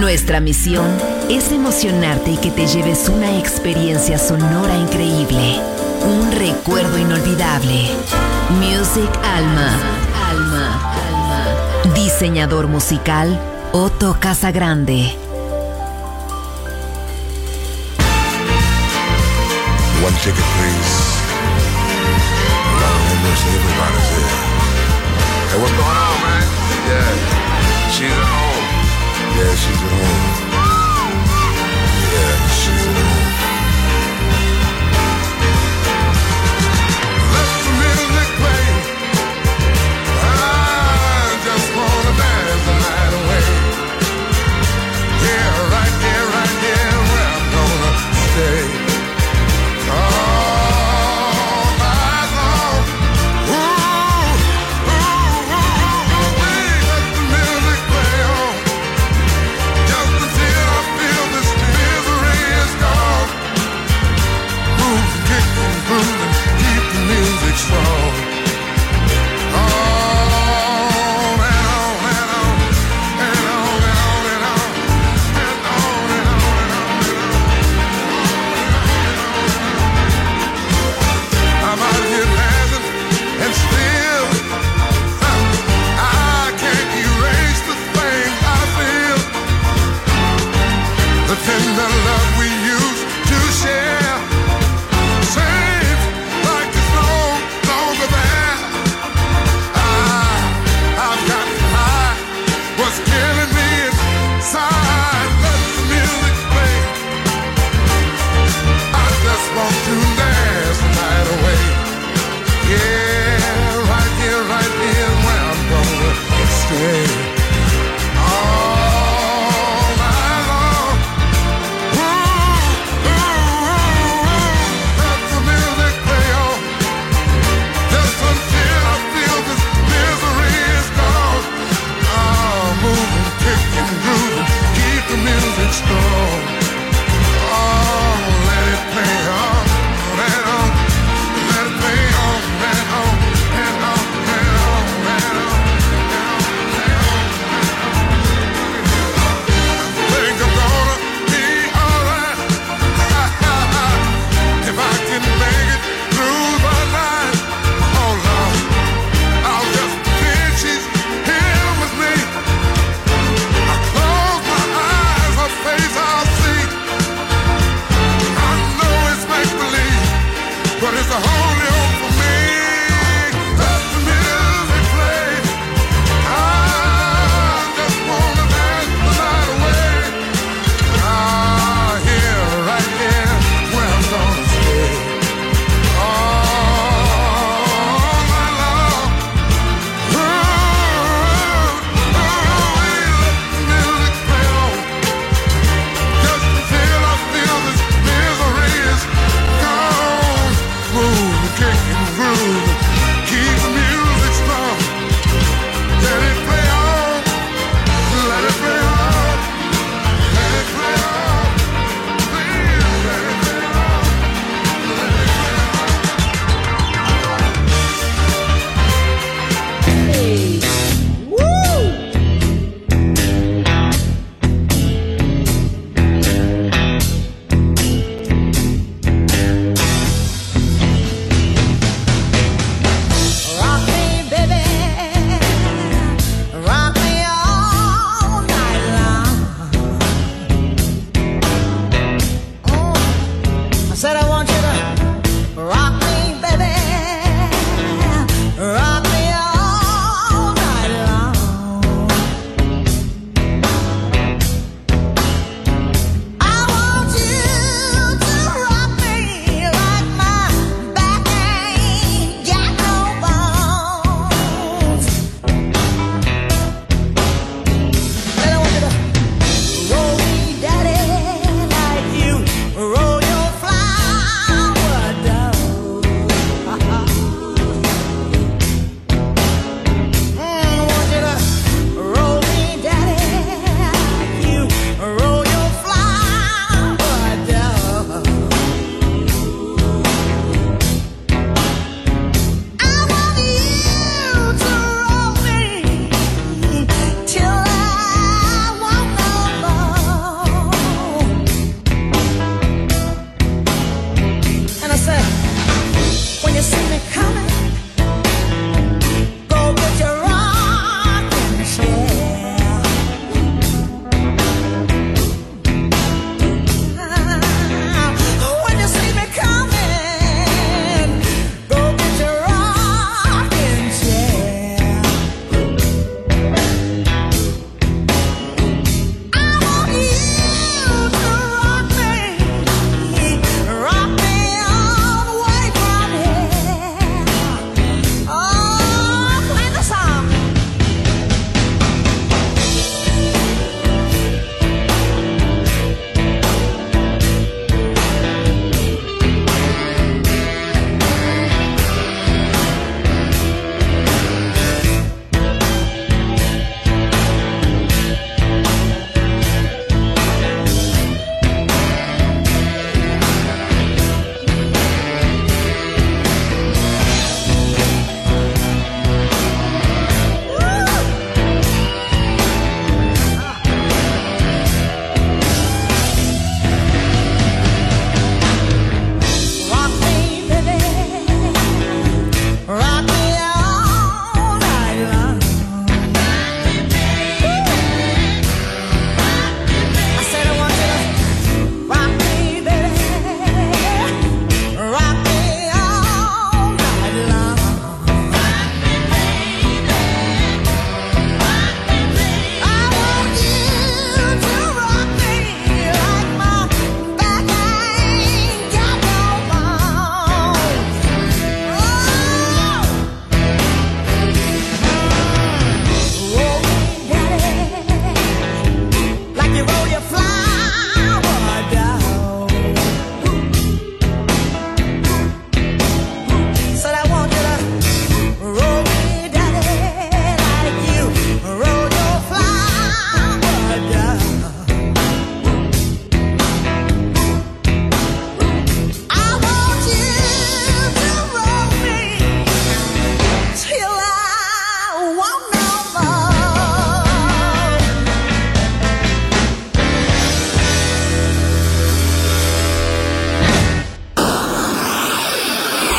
Nuestra misión es emocionarte y que te lleves una experiencia sonora increíble, un recuerdo inolvidable. Music Alma, Alma, Alma. Diseñador musical Otto Casagrande. One ticket, please. Man?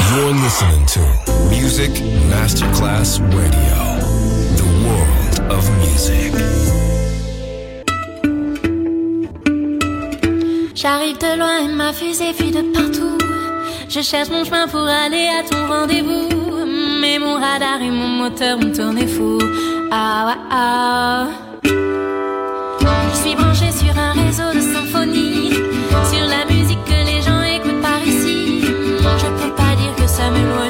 You're listening to Music Masterclass Radio, the world of music. J'arrive de loin et ma fusée fuit de partout. Je cherche mon chemin pour aller à ton rendez-vous. Mais mon radar et mon moteur me tournent fou. Ah, ah, ah. Je suis branché sur un réseau de symphonie. Pas dire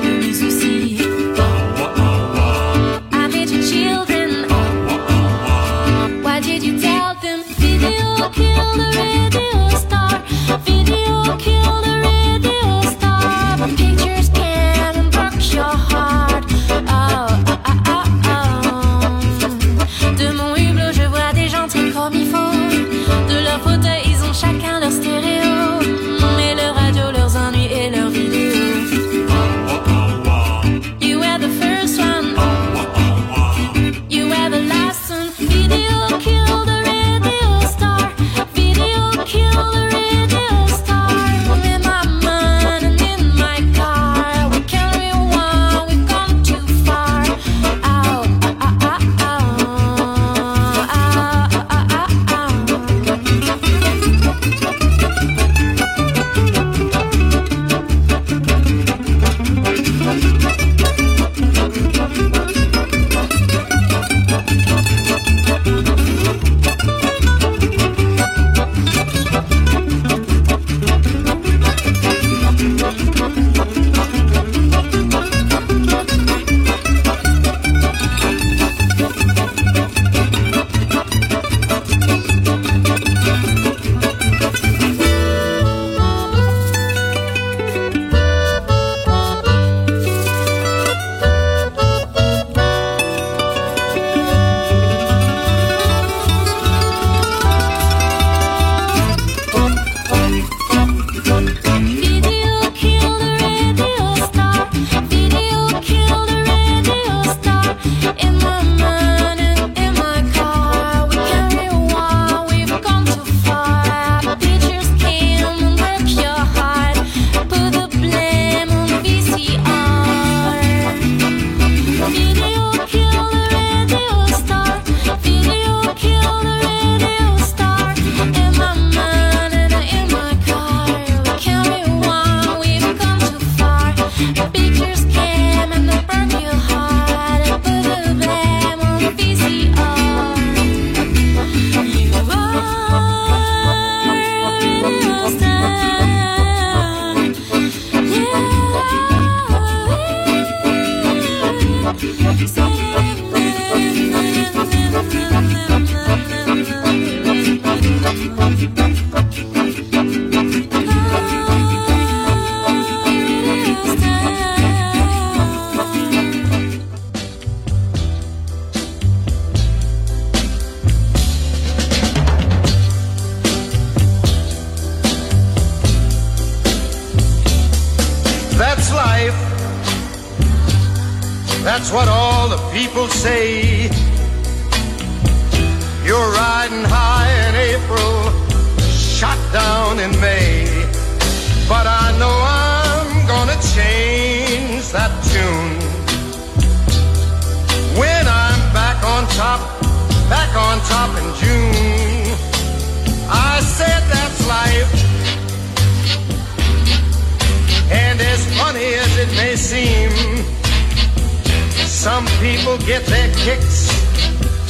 some people get their kicks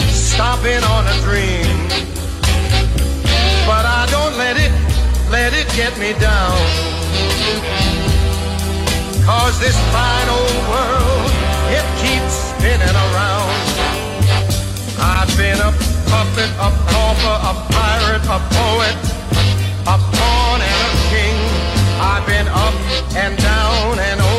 stomping on a dream. But I don't let it, let it get me down. Cause this fine old world, it keeps spinning around. I've been a puppet, a pauper, a pirate, a poet, a pawn and a king. I've been up and down and over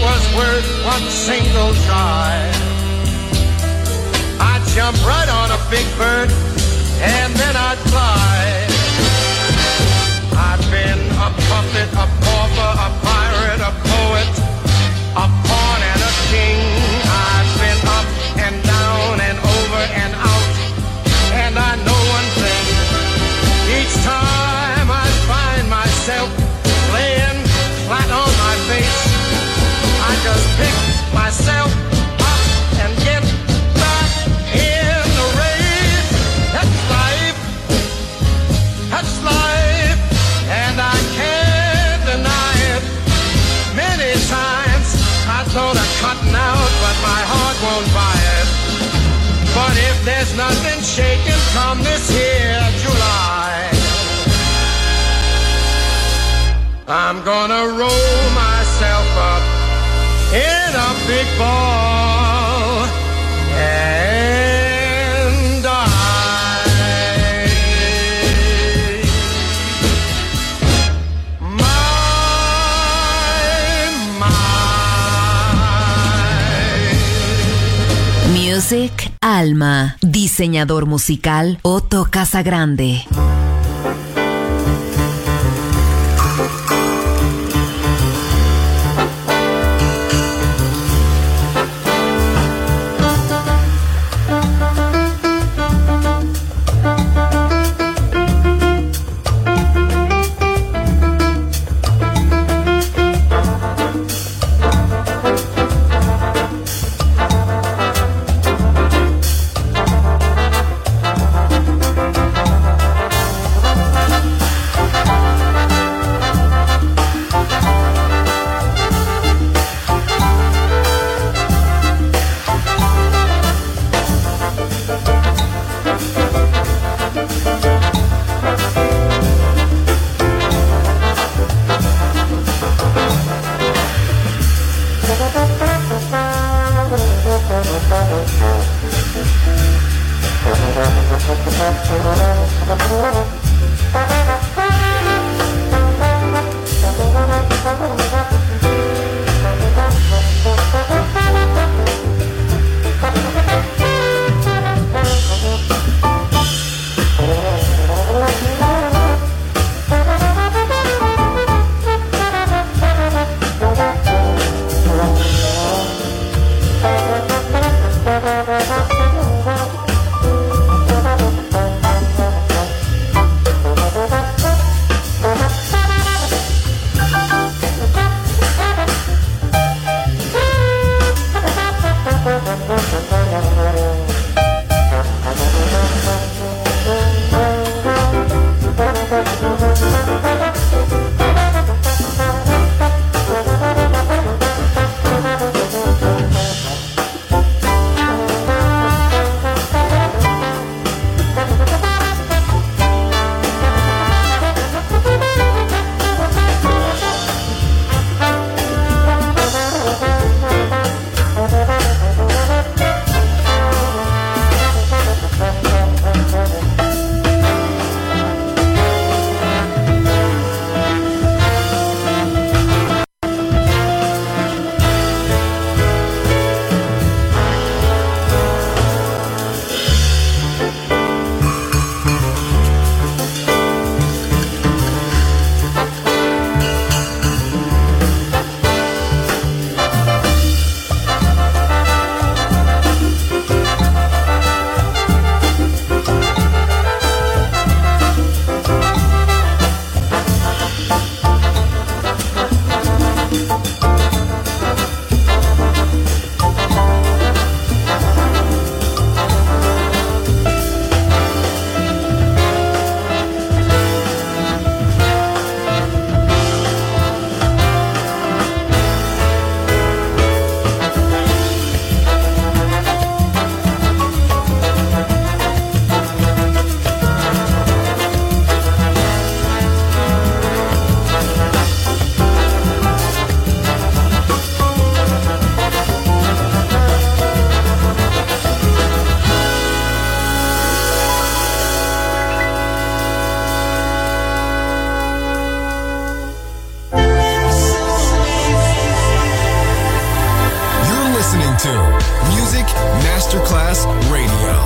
was worth one single try. I'd jump right on a big bird and then I'd fly. I've been a puppet, a pauper, a pirate, a poet, a pawn and a king. Come this here July, I'm gonna roll myself up in a big ball and die. My, my. Music Alma. Diseñador musical Otto Casagrande. to Music Masterclass Radio.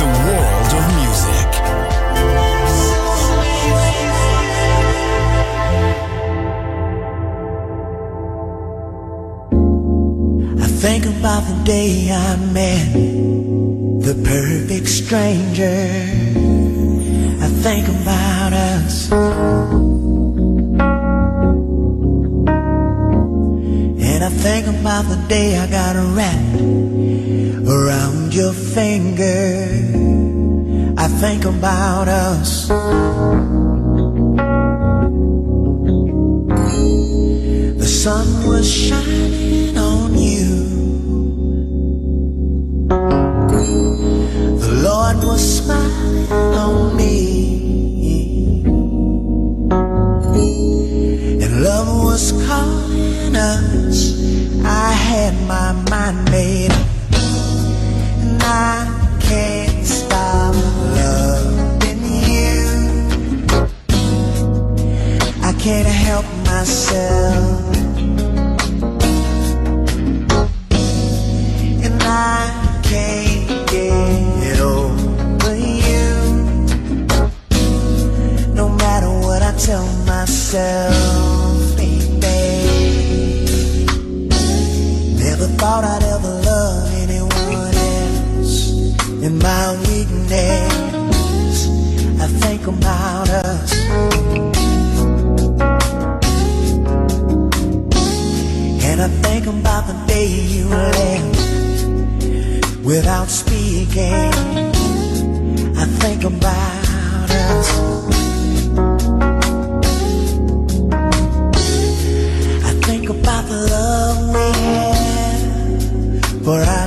The world of music. I think about the day I met the perfect stranger. I think about us think about the day I got a wrap around your finger. I think about us. The sun was shining on you. The Lord was smiling on me. And love was calling us. I had my mind made up And I can't stop loving you. I can't help myself And I can't get over you. No matter what I tell myself. my weakness. I think about us. And I think about the day you left without speaking. I think about us. I think about the love we had. For I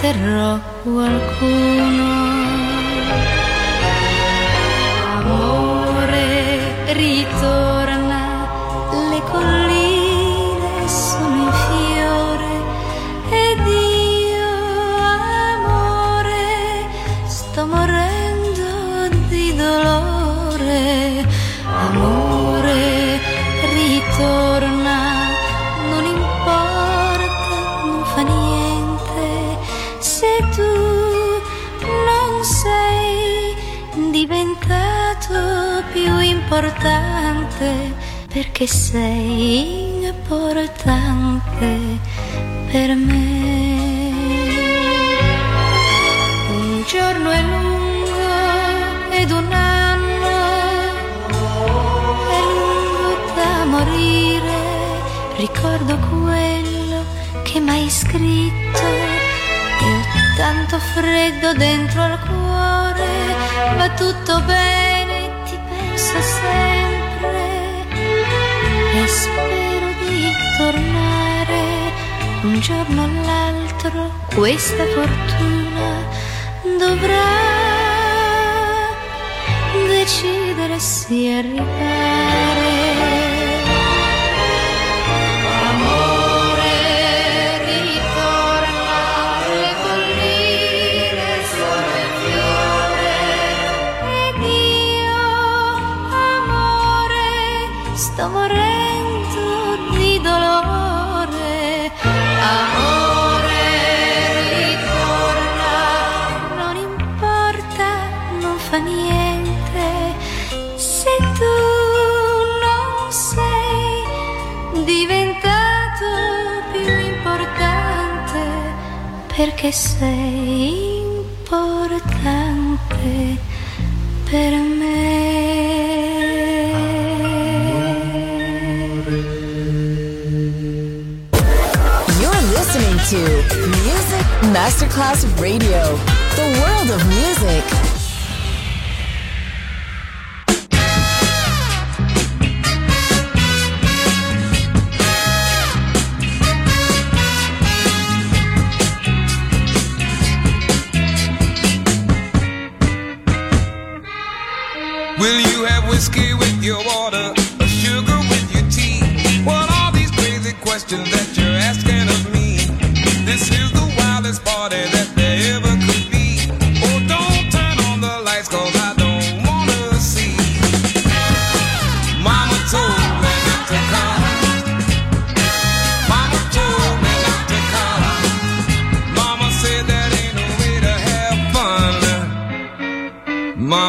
manterrò qualcuno. Amore, ritorna le colline. che sei importante per me. Un giorno è lungo ed un anno è lungo da morire. Ricordo quello che m'hai scritto e ho tanto freddo dentro al cuore. Va tutto bene, ti penso sempre spero di tornare un giorno all'altro. Questa fortuna dovrà decidere se arrivare. perché sei importante per me. You're listening to Music Masterclass Radio, the world of music.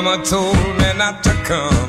mama told me not to come.